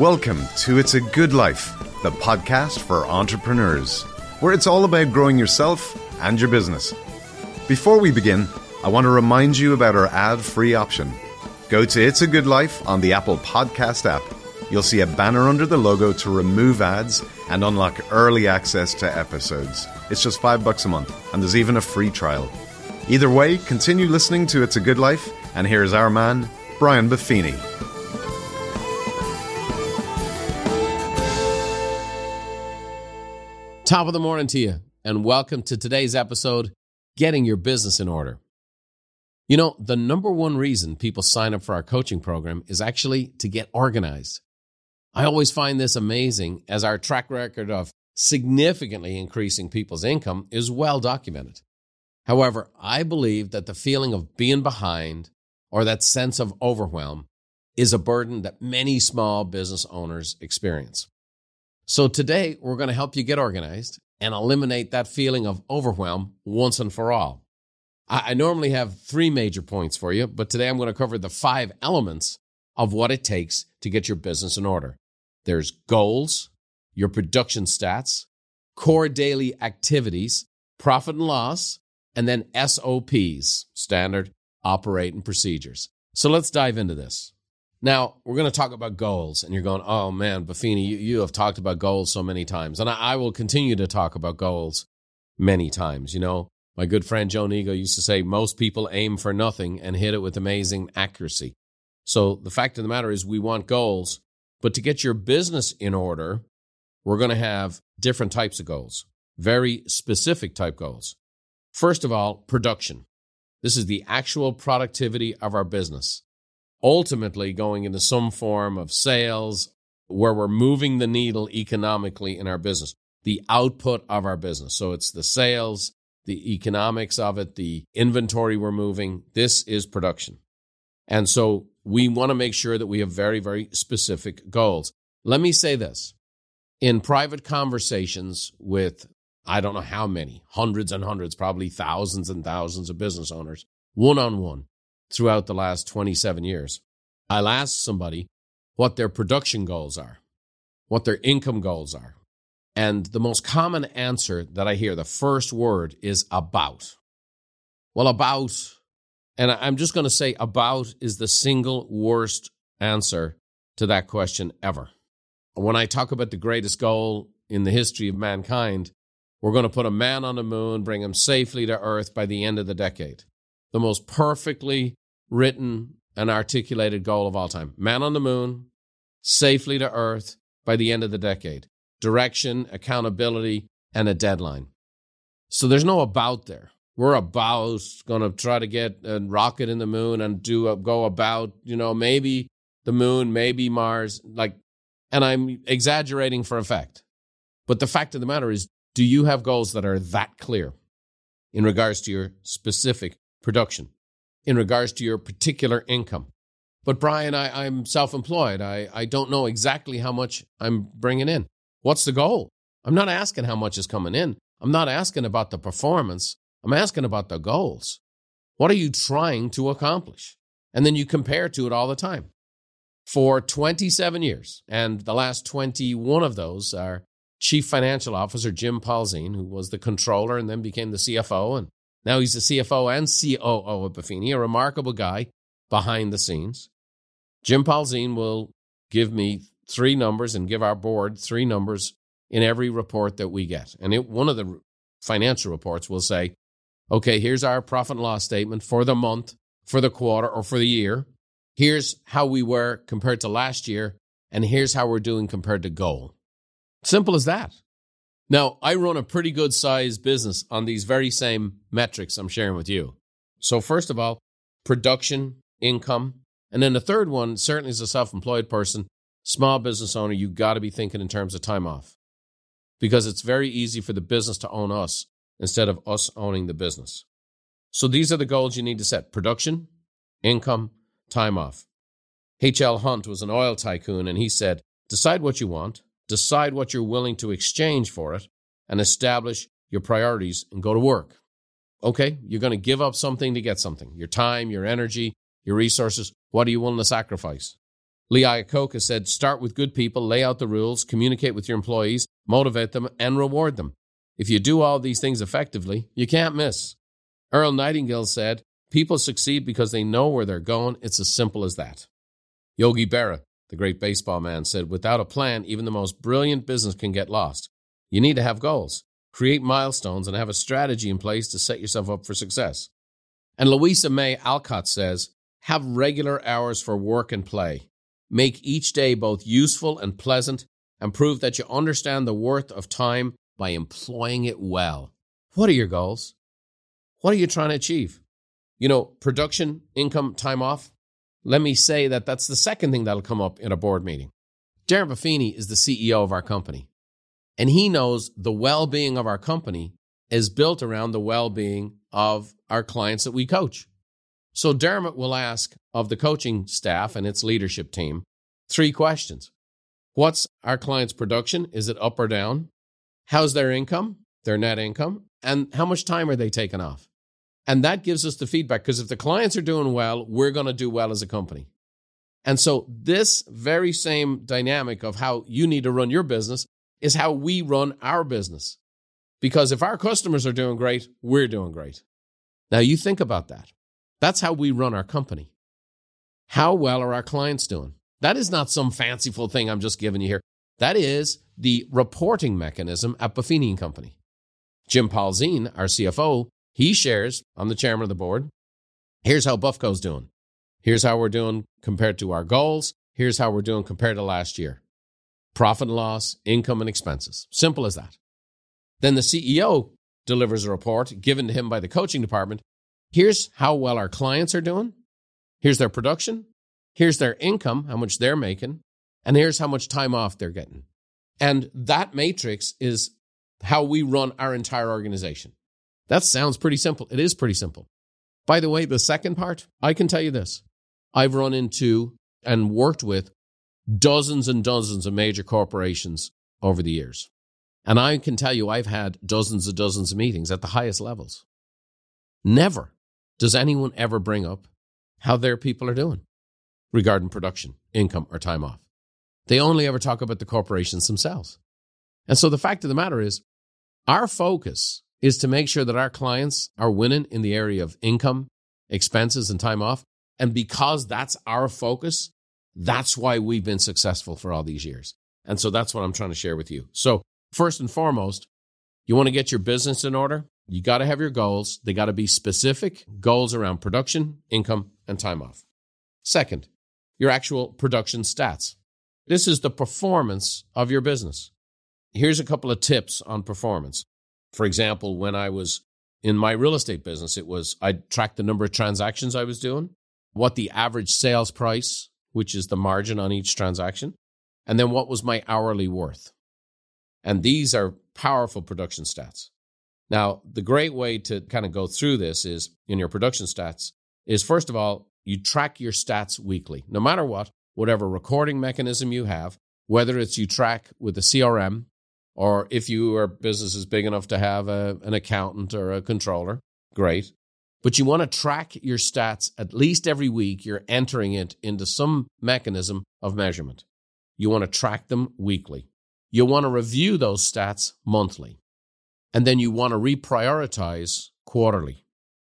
Welcome to It's a Good Life, the podcast for entrepreneurs, where it's all about growing yourself and your business. Before we begin, I want to remind you about our ad free option. Go to It's a Good Life on the Apple Podcast app. You'll see a banner under the logo to remove ads and unlock early access to episodes. It's just five bucks a month, and there's even a free trial. Either way, continue listening to It's a Good Life, and here's our man, Brian Buffini. Top of the morning to you, and welcome to today's episode Getting Your Business in Order. You know, the number one reason people sign up for our coaching program is actually to get organized. I always find this amazing as our track record of significantly increasing people's income is well documented. However, I believe that the feeling of being behind or that sense of overwhelm is a burden that many small business owners experience. So today we're going to help you get organized and eliminate that feeling of overwhelm once and for all. I, normally have three major points for you, but today I'm going to cover the five elements of what it takes to get your business in order. There's goals, your production stats, core daily activities, profit and loss, and then SOPs, standard operating procedures. So let's dive into this. Now, we're going to talk about goals, and you're going, oh man, Buffini, you, you have talked about goals so many times. And I, I, will continue to talk about goals many times. You know, my good friend Joe Nigo used to say, most people aim for nothing and hit it with amazing accuracy. So the fact of the matter is, we want goals, but to get your business in order, we're going to have different types of goals, very specific type goals. First of all, production. This is the actual productivity of our business ultimately going into some form of sales where we're moving the needle economically in our business, the output of our business. So it's the sales, the economics of it, the inventory we're moving. This is production. And so we want to make sure that we have very, very specific goals. Let me say this in private conversations with, I don't know how many, hundreds and hundreds, probably thousands and thousands of business owners, one on one, throughout the last 27 years. I'll ask somebody what their production goals are, what their income goals are. And the most common answer that I hear, the first word is about. Well, about, and I'm just going to say about is the single worst answer to that question ever. When I talk about the greatest goal in the history of mankind, we're going to put a man on the moon, bring him safely to Earth by the end of the decade. The most perfectly written and articulated goal of all time man on the moon, safely to Earth by the end of the decade, direction, accountability, and a deadline. So there's no about there. We're about going to try to get a rocket in the moon and do a, go about, you know, maybe the moon, maybe Mars, like, and I'm exaggerating for effect. But the fact of the matter is, do you have goals that are that clear in regards to your specific production? In regards to your particular income. But Brian, I, am self employed. I, I don't know exactly how much I'm bringing in. What's the goal? I'm not asking how much is coming in. I'm not asking about the performance. I'm asking about the goals. What are you trying to accomplish? And then you compare to it all the time. For 27 years, and the last 21 of those are Chief Financial Officer Jim Polzin, who was the controller and then became the CFO and now he's the CFO and COO of Buffini, a remarkable guy behind the scenes. Jim Polzin will give me three numbers and give our board three numbers in every report that we get. And it, one of the financial reports will say, okay, here's our profit and loss statement for the month, for the quarter, or for the year. Here's how we were compared to last year, and here's how we're doing compared to goal. Simple as that. Now, I run a pretty good sized business on these very same metrics I'm sharing with you. So, first of all, production, income. And then the third one, certainly as a self employed person, small business owner, you got to be thinking in terms of time off because it's very easy for the business to own us instead of us owning the business. So, these are the goals you need to set production, income, time off. H.L. Hunt was an oil tycoon, and he said, Decide what you want, decide what you're willing to exchange for it, and establish your priorities and go to work. Okay, you're going to give up something to get something your time, your energy, your resources. What are you willing to sacrifice? Lee Iacocca said, start with good people, lay out the rules, communicate with your employees, motivate them, and reward them. If you do all these things effectively, you can't miss. Earl Nightingale said, people succeed because they know where they're going. It's as simple as that. Yogi Berra, the great baseball man, said, without a plan, even the most brilliant business can get lost. You need to have goals, create milestones, and have a strategy in place to set yourself up for success. And Louisa May Alcott says, have regular hours for work and play. Make each day both useful and pleasant, and prove that you understand the worth of time by employing it well. What are your goals? What are you trying to achieve? You know, production, income, time off. Let me say that that's the second thing that'll come up in a board meeting. Dermot Buffini is the CEO of our company, and he knows the well being of our company is built around the well being of our clients that we coach. So Dermot will ask of the coaching staff and its leadership team three questions. What's our client's production? Is it up or down? How's their income, their net income? And how much time are they taking off? And that gives us the feedback because if the clients are doing well, we're going to do well as a company. And so, this very same dynamic of how you need to run your business is how we run our business. Because if our customers are doing great, we're doing great. Now, you think about that. That's how we run our company. How well are our clients doing? That is not some fanciful thing I'm just giving you here. That is the reporting mechanism at Buffini and Company. Jim Polzin, our CFO, he shares, I'm the chairman of the board. Here's how Buffco's doing. Here's how we're doing compared to our goals. Here's how we're doing compared to last year. Profit and loss, income and expenses. Simple as that. Then the CEO delivers a report given to him by the coaching department Here's how well our clients are doing. Here's their production. Here's their income, how much they're making. And here's how much time off they're getting. And that matrix is how we run our entire organization. That sounds pretty simple. It is pretty simple. By the way, the second part, I can tell you this. I've run into and worked with dozens and dozens of major corporations over the years. And I can tell you, I've had dozens and dozens of meetings at the highest levels. Never does anyone ever bring up how their people are doing regarding production, income, or time off? They only ever talk about the corporations themselves. And so the fact of the matter is, our focus is to make sure that our clients are winning in the area of income, expenses, and time off. And because that's our focus, that's why we've been successful for all these years. And so that's what I'm trying to share with you. So, first and foremost, you want to get your business in order? You got to have your goals. They got to be specific goals around production, income, and time off. Second, your actual production stats. This is the performance of your business. Here's a couple of tips on performance. For example, when I was in my real estate business, it was I tracked the number of transactions I was doing, what the average sales price, which is the margin on each transaction, and then what was my hourly worth. And these are powerful production stats. Now, the great way to kind of go through this is in your production stats is first of all, you track your stats weekly, no matter what, whatever recording mechanism you have, whether it's you track with a CRM or if your business is big enough to have a, an accountant or a controller, great. But you want to track your stats at least every week. You're entering it into some mechanism of measurement. You want to track them weekly. You want to review those stats monthly and then you want to reprioritize quarterly.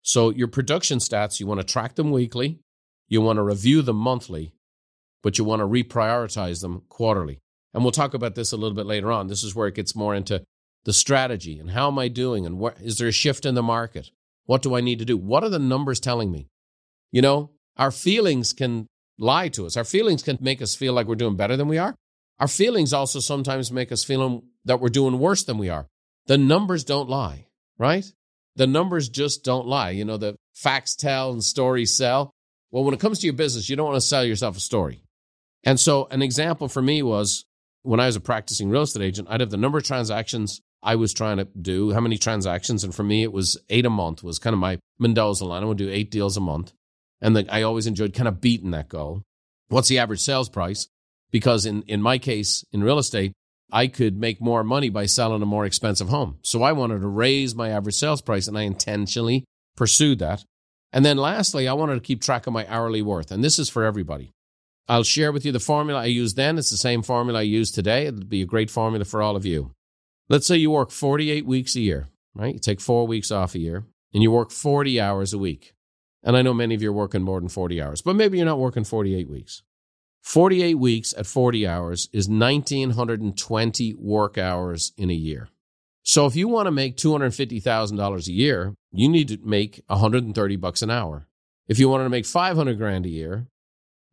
So your production stats, you want to track them weekly, you want to review them monthly, but you want to reprioritize them quarterly. And we'll talk about this a little bit later on. This is where it gets more into the strategy and how am I doing and what is there a shift in the market? What do I need to do? What are the numbers telling me? You know, our feelings can lie to us. Our feelings can make us feel like we're doing better than we are. Our feelings also sometimes make us feel that we're doing worse than we are. The numbers don't lie, right? The numbers just don't lie. You know, the facts tell and stories sell. Well, when it comes to your business, you don't want to sell yourself a story. And so, an example for me was when I was a practicing real estate agent, I'd have the number of transactions I was trying to do, how many transactions. And for me, it was eight a month was kind of my Mendoza line. I would do eight deals a month. And the, I always enjoyed kind of beating that goal. What's the average sales price? Because in, in my case, in real estate, I could make more money by selling a more expensive home. So I wanted to raise my average sales price and I intentionally pursued that. And then lastly, I wanted to keep track of my hourly worth. And this is for everybody. I'll share with you the formula I used then. It's the same formula I use today. It'll be a great formula for all of you. Let's say you work 48 weeks a year, right? You take four weeks off a year and you work 40 hours a week. And I know many of you are working more than 40 hours, but maybe you're not working 48 weeks. 48 weeks at 40 hours is 1,920 work hours in a year. So if you want to make $250,000 a year, you need to make 130 bucks an hour. If you wanted to make 500 grand a year,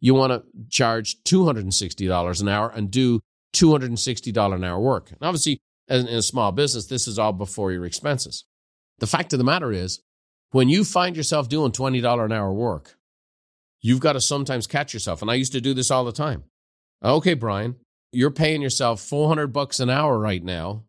you want to charge $260 an hour and do $260 an hour work. And obviously, in a small business, this is all before your expenses. The fact of the matter is, when you find yourself doing $20 an hour work, you've got to sometimes catch yourself. And I used to do this all the time. Okay, Brian, you're paying yourself 400 bucks an hour right now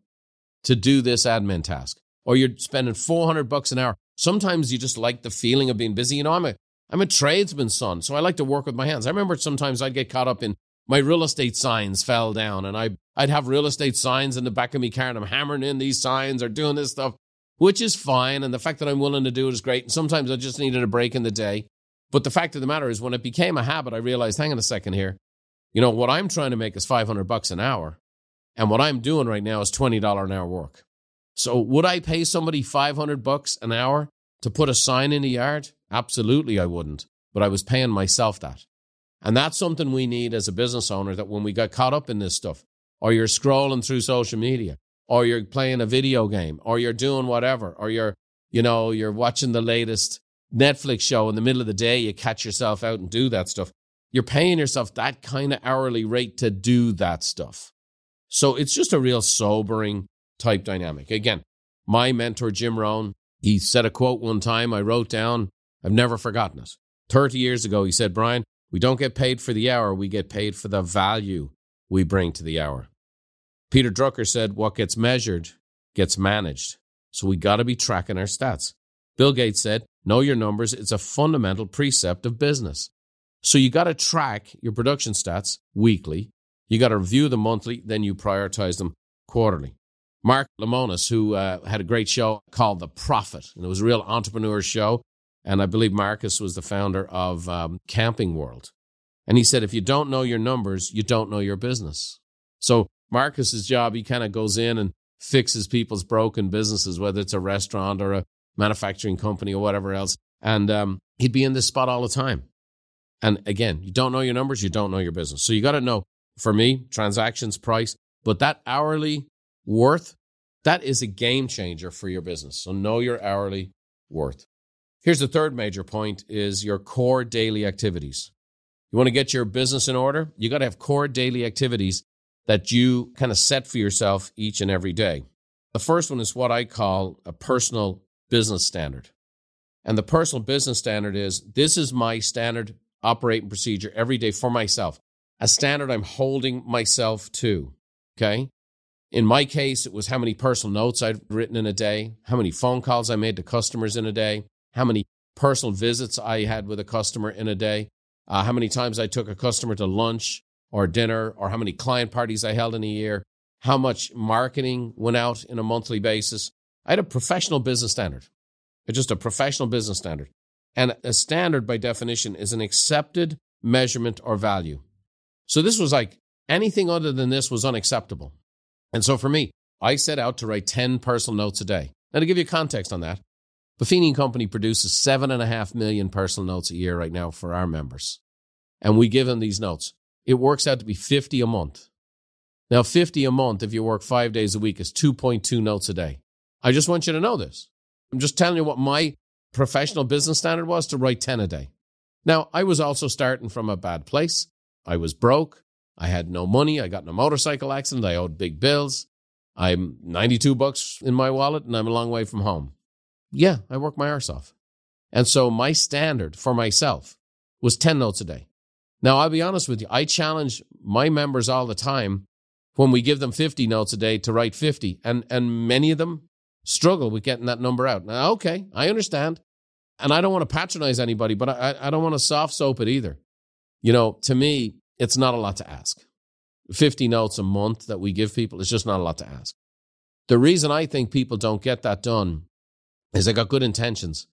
to do this admin task, or you're spending 400 bucks an hour. Sometimes you just like the feeling of being busy. You know, I'm a I'm a tradesman son, so I like to work with my hands. I remember sometimes I'd get caught up in my real estate signs fell down, and I I'd have real estate signs in the back of my car, and I'm hammering in these signs or doing this stuff, which is fine. And the fact that I'm willing to do it is great. And sometimes I just needed a break in the day. But the fact of the matter is, when it became a habit, I realized, hang on a second here. You know, what I'm trying to make is 500 bucks an hour. And what I'm doing right now is $20 an hour work. So would I pay somebody 500 bucks an hour to put a sign in the yard? Absolutely, I wouldn't. But I was paying myself that. And that's something we need as a business owner that when we get caught up in this stuff, or you're scrolling through social media, or you're playing a video game, or you're doing whatever, or you're, you know, you're watching the latest Netflix show in the middle of the day, you catch yourself out and do that stuff. You're paying yourself that kind of hourly rate to do that stuff. So it's just a real sobering type dynamic. Again, my mentor, Jim Rohn, he said a quote one time I wrote down. I've never forgotten it. 30 years ago, he said, Brian, we don't get paid for the hour, we get paid for the value we bring to the hour. Peter Drucker said, what gets measured gets managed. So we got to be tracking our stats. Bill Gates said, know your numbers. It's a fundamental precept of business. So you got to track your production stats weekly. You got to review them monthly. Then you prioritize them quarterly. Mark Lemonis, who uh, had a great show called The Profit, and it was a real entrepreneur show. And I believe Marcus was the founder of um, Camping World. And he said, if you don't know your numbers, you don't know your business. So Marcus's job, he kind of goes in and fixes people's broken businesses, whether it's a restaurant or a manufacturing company or whatever else. And um, he'd be in this spot all the time. And again, you don't know your numbers, you don't know your business. So you got to know, for me, transactions, price, but that hourly worth, that is a game changer for your business. So know your hourly worth. Here's the third major point is your core daily activities. You want to get your business in order? You got to have core daily activities that you kind of set for yourself each and every day. The first one is what I call a personal business standard. And the personal business standard is this is my standard operating procedure every day for myself, a standard I'm holding myself to. Okay. In my case, it was how many personal notes I'd written in a day, how many phone calls I made to customers in a day, how many personal visits I had with a customer in a day, uh, how many times I took a customer to lunch or dinner, or how many client parties I held in a year, how much marketing went out in a monthly basis. I had a professional business standard, just a professional business standard. And a standard, by definition, is an accepted measurement or value. So this was like anything other than this was unacceptable. And so for me, I set out to write 10 personal notes a day. Now, to give you context on that, Buffini Company produces seven and a half million personal notes a year right now for our members. And we give them these notes. It works out to be 50 a month. Now, 50 a month, if you work five days a week, is 2.2 notes a day. I just want you to know this. I'm just telling you what my professional business standard was to write 10 a day. Now, I was also starting from a bad place. I was broke. I had no money. I got in a motorcycle accident. I owed big bills. I'm 92 bucks in my wallet and I'm a long way from home yeah, I work my arse off. And so my standard for myself was 10 notes a day. Now, I'll be honest with you, I challenge my members all the time when we give them 50 notes a day to write 50, and, and many of them struggle with getting that number out. Now, okay, I understand. And I don't want to patronize anybody, but I, I don't want to soft soap it either. You know, to me, it's not a lot to ask. 50 notes a month that we give people is just not a lot to ask. The reason I think people don't get that done is they got good intentions,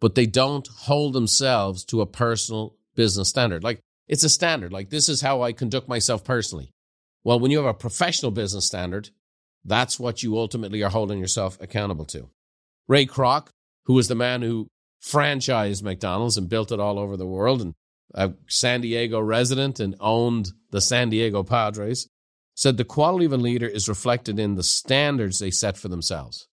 but they don't hold themselves to a personal business standard. Like It's a standard. Like, this is how I conduct myself personally. Well, when you have a professional business standard, that's what you ultimately are holding yourself accountable to. Ray Kroc, who was the man who franchised McDonald's and built it all over the world and a San Diego resident and owned the San Diego Padres, said the quality of a leader is reflected in the standards they set for themselves.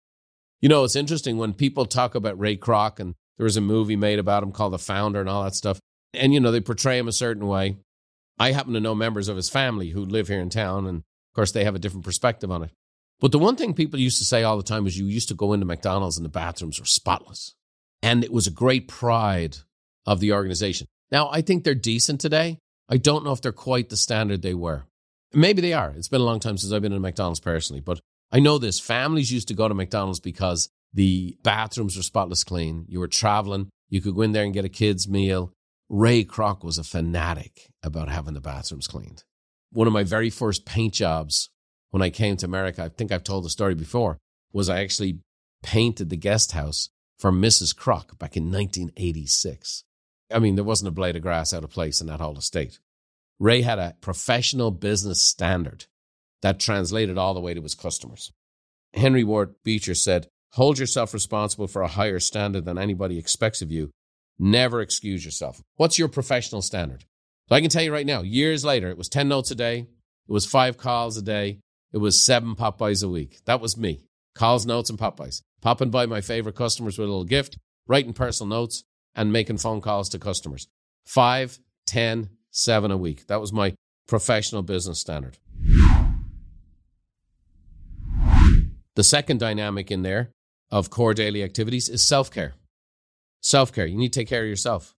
You know, it's interesting when people talk about Ray Kroc, and there was a movie made about him called The Founder and all that stuff, and, you know, they portray him a certain way. I happen to know members of his family who live here in town, and of course, they have a different perspective on it. But the one thing people used to say all the time was you used to go into McDonald's and the bathrooms were spotless. And it was a great pride of the organization. Now, I think they're decent today. I don't know if they're quite the standard they were. Maybe they are. It's been a long time since I've been in McDonald's personally, but I know this. Families used to go to McDonald's because the bathrooms were spotless clean. You were traveling, you could go in there and get a kid's meal. Ray Kroc was a fanatic about having the bathrooms cleaned. One of my very first paint jobs when I came to America, I think I've told the story before, was I actually painted the guest house for Mrs. Kroc back in 1986. I mean, there wasn't a blade of grass out of place in that whole estate. Ray had a professional business standard that translated all the way to his customers. Henry Ward Beecher said, Hold yourself responsible for a higher standard than anybody expects of you. Never excuse yourself. What's your professional standard? So I can tell you right now, years later, it was 10 notes a day, it was five calls a day, it was seven Popeyes a week. That was me. Calls, notes, and Popeyes. Popping by my favorite customers with a little gift, writing personal notes, and making phone calls to customers. Five, ten, seven a week. That was my professional business standard. The second dynamic in there of core daily activities is self care. Self care. You need to take care of yourself.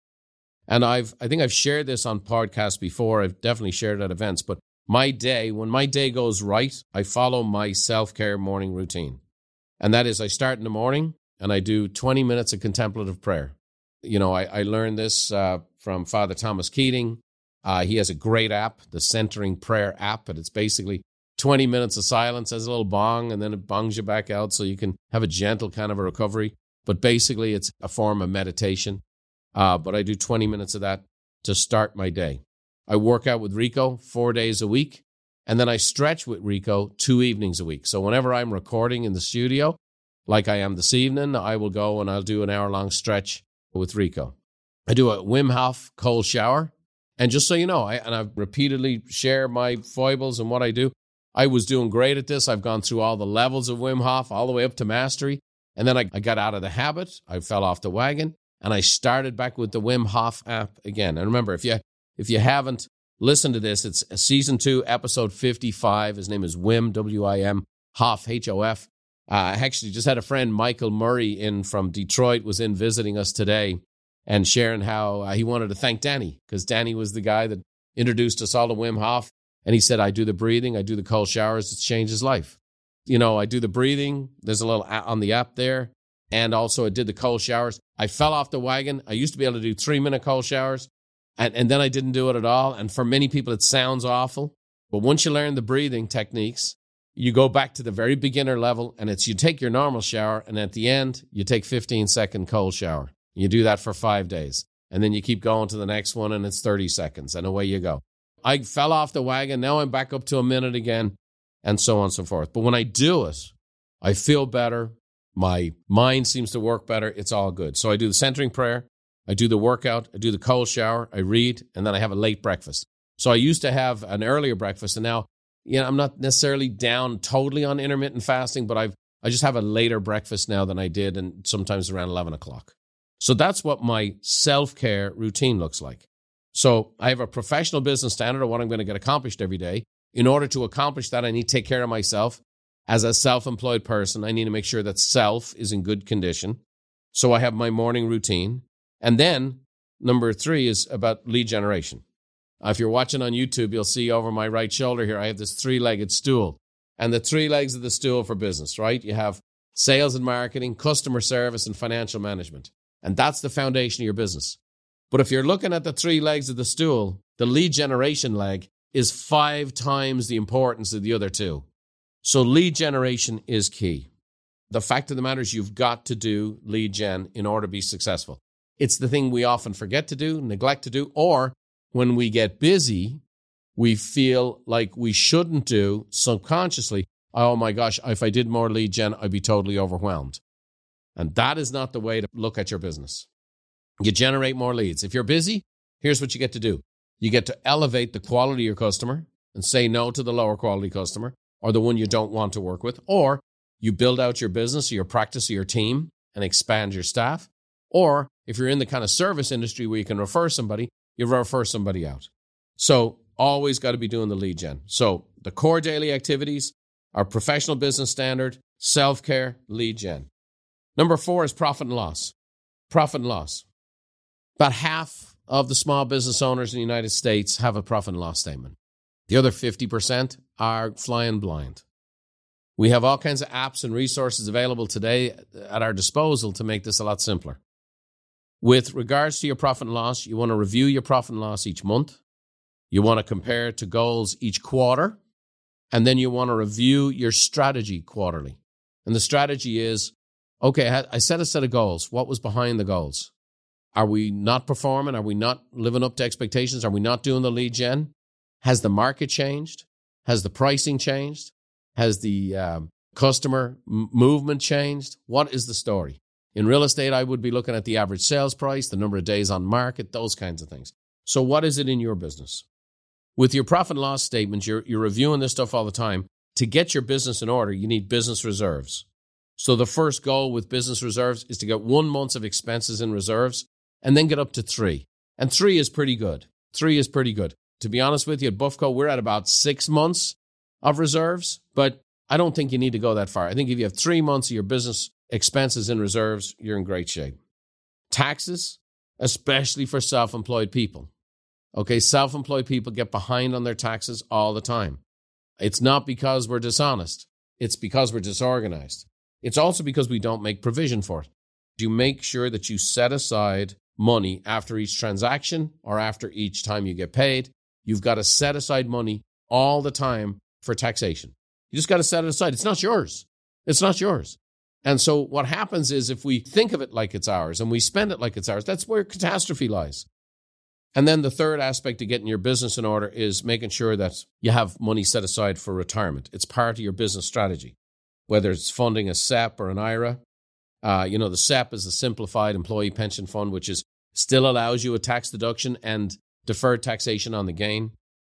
And I've, I think I've shared this on podcasts before. I've definitely shared at events, but my day, when my day goes right, I follow my self care morning routine. And that is I start in the morning and I do 20 minutes of contemplative prayer. You know, I, I learned this uh, from Father Thomas Keating. Uh, he has a great app, the Centering Prayer app, and it's basically 20 minutes of silence as a little bong, and then it bongs you back out so you can have a gentle kind of a recovery. But basically, it's a form of meditation. Uh, but I do 20 minutes of that to start my day. I work out with Rico four days a week, and then I stretch with Rico two evenings a week. So whenever I'm recording in the studio, like I am this evening, I will go and I'll do an hour long stretch with Rico. I do a Wim Hof cold shower. And just so you know, I, and I've repeatedly share my foibles and what I do. I was doing great at this. I've gone through all the levels of Wim Hof, all the way up to mastery. And then I, I got out of the habit. I fell off the wagon and I started back with the Wim Hof app again. And remember, if you if you haven't listened to this, it's season two, episode 55. His name is Wim, W I M, Hof, H O F. Uh, I actually just had a friend, Michael Murray, in from Detroit, was in visiting us today and sharing how uh, he wanted to thank Danny because Danny was the guy that introduced us all to Wim Hof. And he said, I do the breathing, I do the cold showers, it's changed his life. You know, I do the breathing. There's a little on the app there. And also, I did the cold showers. I fell off the wagon. I used to be able to do three minute cold showers. And, and then I didn't do it at all. And for many people, it sounds awful. But once you learn the breathing techniques, you go back to the very beginner level and it's you take your normal shower and at the end you take 15 second cold shower. You do that for five days and then you keep going to the next one and it's 30 seconds and away you go. I fell off the wagon now i'm back up to a minute again and so on and so forth. But when i do it i feel better my mind seems to work better it's all good. So i do the centering prayer i do the workout i do the cold shower i read and then i have a late breakfast. So i used to have an earlier breakfast and now you know, I'm not necessarily down totally on intermittent fasting, but I've I just have a later breakfast now than I did, and sometimes around eleven o'clock. So that's what my self care routine looks like. So I have a professional business standard of what I'm going to get accomplished every day. In order to accomplish that, I need to take care of myself. As a self employed person, I need to make sure that self is in good condition. So I have my morning routine. And then number three is about lead generation. Uh, if you're watching on YouTube, you'll see over my right shoulder here, I have this three legged stool. And the three legs of the stool for business, right? You have sales and marketing, customer service, and financial management. And that's the foundation of your business. But if you're looking at the three legs of the stool, the lead generation leg is five times the importance of the other two. So lead generation is key. The fact of the matter is you've got to do lead gen in order to be successful. It's the thing we often forget to do, neglect to do, or when we get busy, we feel like we shouldn't do subconsciously. Oh my gosh, if I did more lead gen, I'd be totally overwhelmed. And that is not the way to look at your business. You generate more leads. If you're busy, here's what you get to do you get to elevate the quality of your customer and say no to the lower quality customer or the one you don't want to work with, or you build out your business or your practice or your team and expand your staff. Or if you're in the kind of service industry where you can refer somebody, you refer somebody out. So always got to be doing the lead gen. So the core daily activities are professional business standard, self care, lead gen. Number four is profit and loss. Profit and loss. About half of the small business owners in the United States have a profit and loss statement. The other 50% are flying blind. We have all kinds of apps and resources available today at our disposal to make this a lot simpler. With regards to your profit and loss, you want to review your profit and loss each month. You want to compare to goals each quarter. And then you want to review your strategy quarterly. And the strategy is okay, I set a set of goals. What was behind the goals? Are we not performing? Are we not living up to expectations? Are we not doing the lead gen? Has the market changed? Has the pricing changed? Has the um, customer m- movement changed? What is the story? In real estate, I would be looking at the average sales price, the number of days on market, those kinds of things. So, what is it in your business? With your profit and loss statements, you're, you're reviewing this stuff all the time. To get your business in order, you need business reserves. So, the first goal with business reserves is to get one month of expenses in reserves and then get up to three. And three is pretty good. Three is pretty good. To be honest with you, at Buffco, we're at about six months of reserves, but I don't think you need to go that far. I think if you have three months of your business expenses and reserves, you're in great shape. Taxes, especially for self employed people. Okay, self employed people get behind on their taxes all the time. It's not because we're dishonest, it's because we're disorganized. It's also because we don't make provision for it. You make sure that you set aside money after each transaction or after each time you get paid. You've got to set aside money all the time for taxation. You just got to set it aside. It's not yours. It's not yours. And so what happens is if we think of it like it's ours and we spend it like it's ours, that's where catastrophe lies. And then the third aspect of getting your business in order is making sure that you have money set aside for retirement. It's part of your business strategy, whether it's funding a SEP or an IRA. Uh, you know, the SEP is a simplified employee pension fund, which is still allows you a tax deduction and deferred taxation on the gain.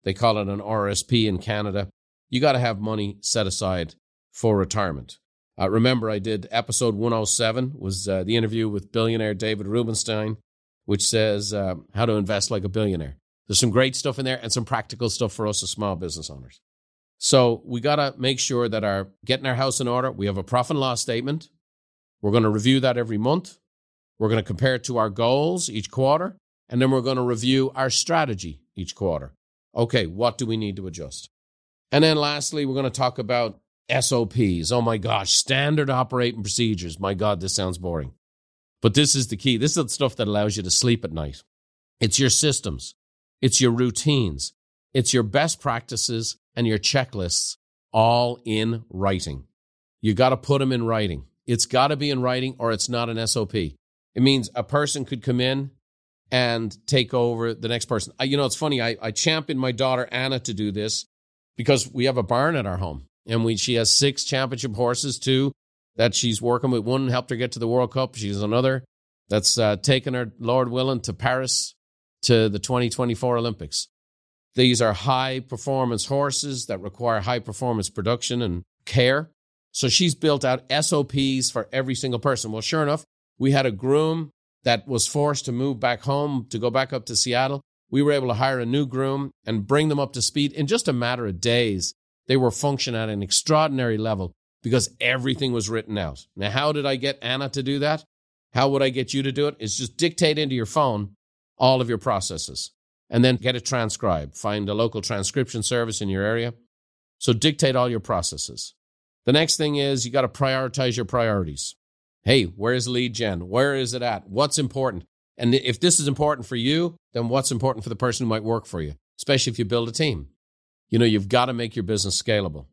They call it an RSP in Canada. You got to have money set aside for retirement. Uh, remember, I did episode 107 was uh, the interview with billionaire David Rubenstein, which says uh, how to invest like a billionaire. There's some great stuff in there and some practical stuff for us as small business owners. So we got to make sure that our getting our house in order. We have a profit and loss statement. We're going to review that every month. We're going to compare it to our goals each quarter, and then we're going to review our strategy each quarter. Okay, what do we need to adjust? And then lastly, we're going to talk about SOPs. Oh my gosh, standard operating procedures. My God, this sounds boring. But this is the key. This is the stuff that allows you to sleep at night. It's your systems, it's your routines, it's your best practices and your checklists all in writing. You got to put them in writing. It's got to be in writing or it's not an SOP. It means a person could come in and take over the next person. You know, it's funny. I, I champion my daughter Anna to do this because we have a barn at our home and we she has six championship horses too that she's working with. One helped her get to the World Cup. She's another that's uh, taken her, Lord willing, to Paris to the 2024 Olympics. These are high performance horses that require high performance production and care. So she's built out SOPs for every single person. Well, sure enough, we had a groom that was forced to move back home to go back up to Seattle. We were able to hire a new groom and bring them up to speed in just a matter of days they were functioning at an extraordinary level because everything was written out. Now, how did I get Anna to do that? How would I get you to do it? Is just dictate into your phone all of your processes and then get it transcribed. Find a local transcription service in your area. So dictate all your processes. The next thing is you got to prioritize your priorities. Hey, where's lead gen? Where is it at? What's important? And if this is important for you, then what's important for the person who might work for you, especially if you build a team? You know, you've got to make your business scalable.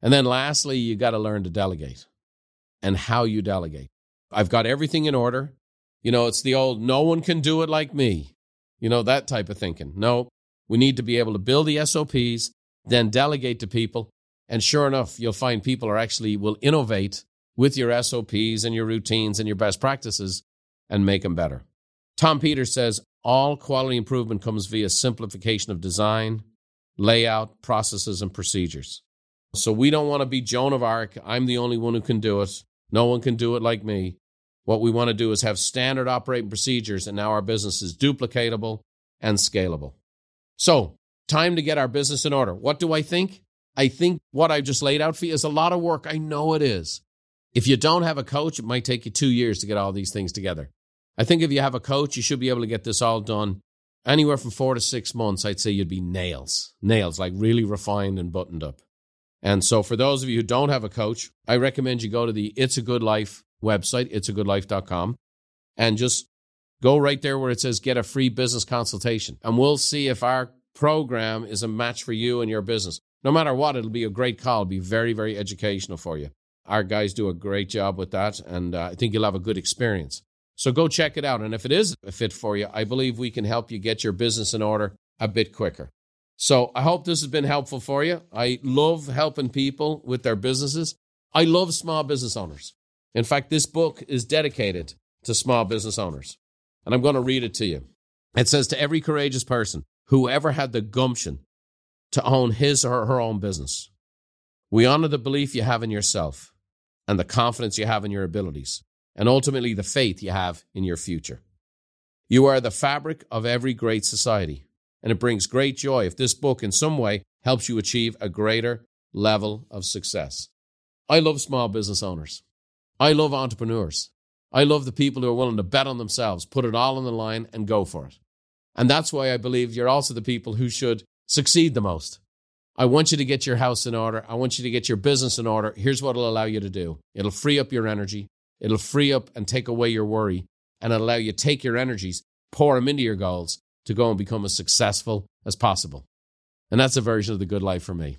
And then lastly, you got to learn to delegate and how you delegate. I've got everything in order. You know, it's the old no one can do it like me. You know, that type of thinking. No, we need to be able to build the SOPs, then delegate to people. And sure enough, you'll find people are actually will innovate with your SOPs and your routines and your best practices and make them better. Tom Peters says all quality improvement comes via simplification of design, layout, processes, and procedures. So we don't want to be Joan of Arc. I'm the only one who can do it. No one can do it like me. What we want to do is have standard operating procedures, and now our business is duplicatable and scalable. So, time to get our business in order. What do I think? I think what I've just laid out for you is a lot of work. I know it is. If you don't have a coach, it might take you two years to get all these things together. I think if you have a coach, you should be able to get this all done anywhere from four to six months. I'd say you'd be nails, nails, like really refined and buttoned up. And so, for those of you who don't have a coach, I recommend you go to the It's a Good Life website, it'sagoodlife.com, and just go right there where it says get a free business consultation. And we'll see if our program is a match for you and your business. No matter what, it'll be a great call, it'll be very, very educational for you. Our guys do a great job with that, and uh, I think you'll have a good experience. So go check it out. And if it is a fit for you, I believe we can help you get your business in order a bit quicker. So I hope this has been helpful for you. I love helping people with their businesses. I love small business owners. In fact, this book is dedicated to small business owners. And I'm going to read it to you. It says to every courageous person, whoever had the gumption to own his or her own business, we honor the belief you have in yourself and the confidence you have in your abilities, and ultimately the faith you have in your future. You are the fabric of every great society, and it brings great joy if this book in some way helps you achieve a greater level of success. I love small business owners. I love entrepreneurs. I love the people who are willing to bet on themselves, put it all on the line, and go for it. And that's why I believe you're also the people who should succeed the most. I want you to get your house in order. I want you to get your business in order. Here's what it'll allow you to do it'll free up your energy, it'll free up and take away your worry, and allow you to take your energies, pour them into your goals to go and become as successful as possible. And that's a version of the good life for me.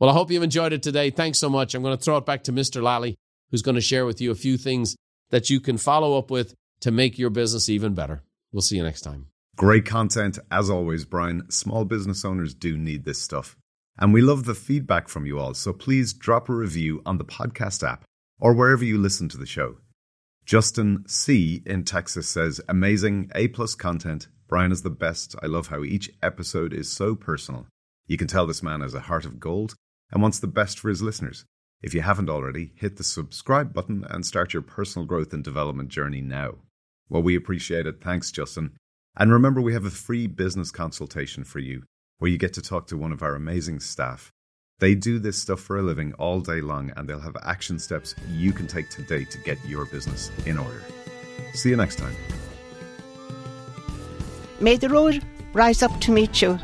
Well, I hope you've enjoyed it today. Thanks so much. I'm going to throw it back to Mr. Lally, who's going to share with you a few things that you can follow up with to make your business even better. We'll see you next time. Great content, as always, Brian. Small business owners do need this stuff. And we love the feedback from you all, so please drop a review on the podcast app or wherever you listen to the show. Justin C. in Texas says, Amazing, A plus content. Brian is the best. I love how each episode is so personal. You can tell this man has a heart of gold and wants the best for his listeners. If you haven't already, hit the subscribe button and start your personal growth and development journey now. Well, we appreciate it. Thanks, Justin. And remember, we have a free business consultation for you where you get to talk to one of our amazing staff. They do this stuff for a living all day long, and they'll have action steps you can take today to get your business in order. See you next time. May the road rise up to meet you,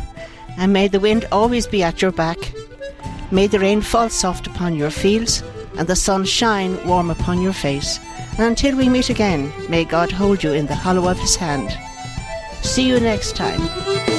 and may the wind always be at your back. May the rain fall soft upon your fields, and the sun shine warm upon your face. And until we meet again, may God hold you in the hollow of his hand. See you next time.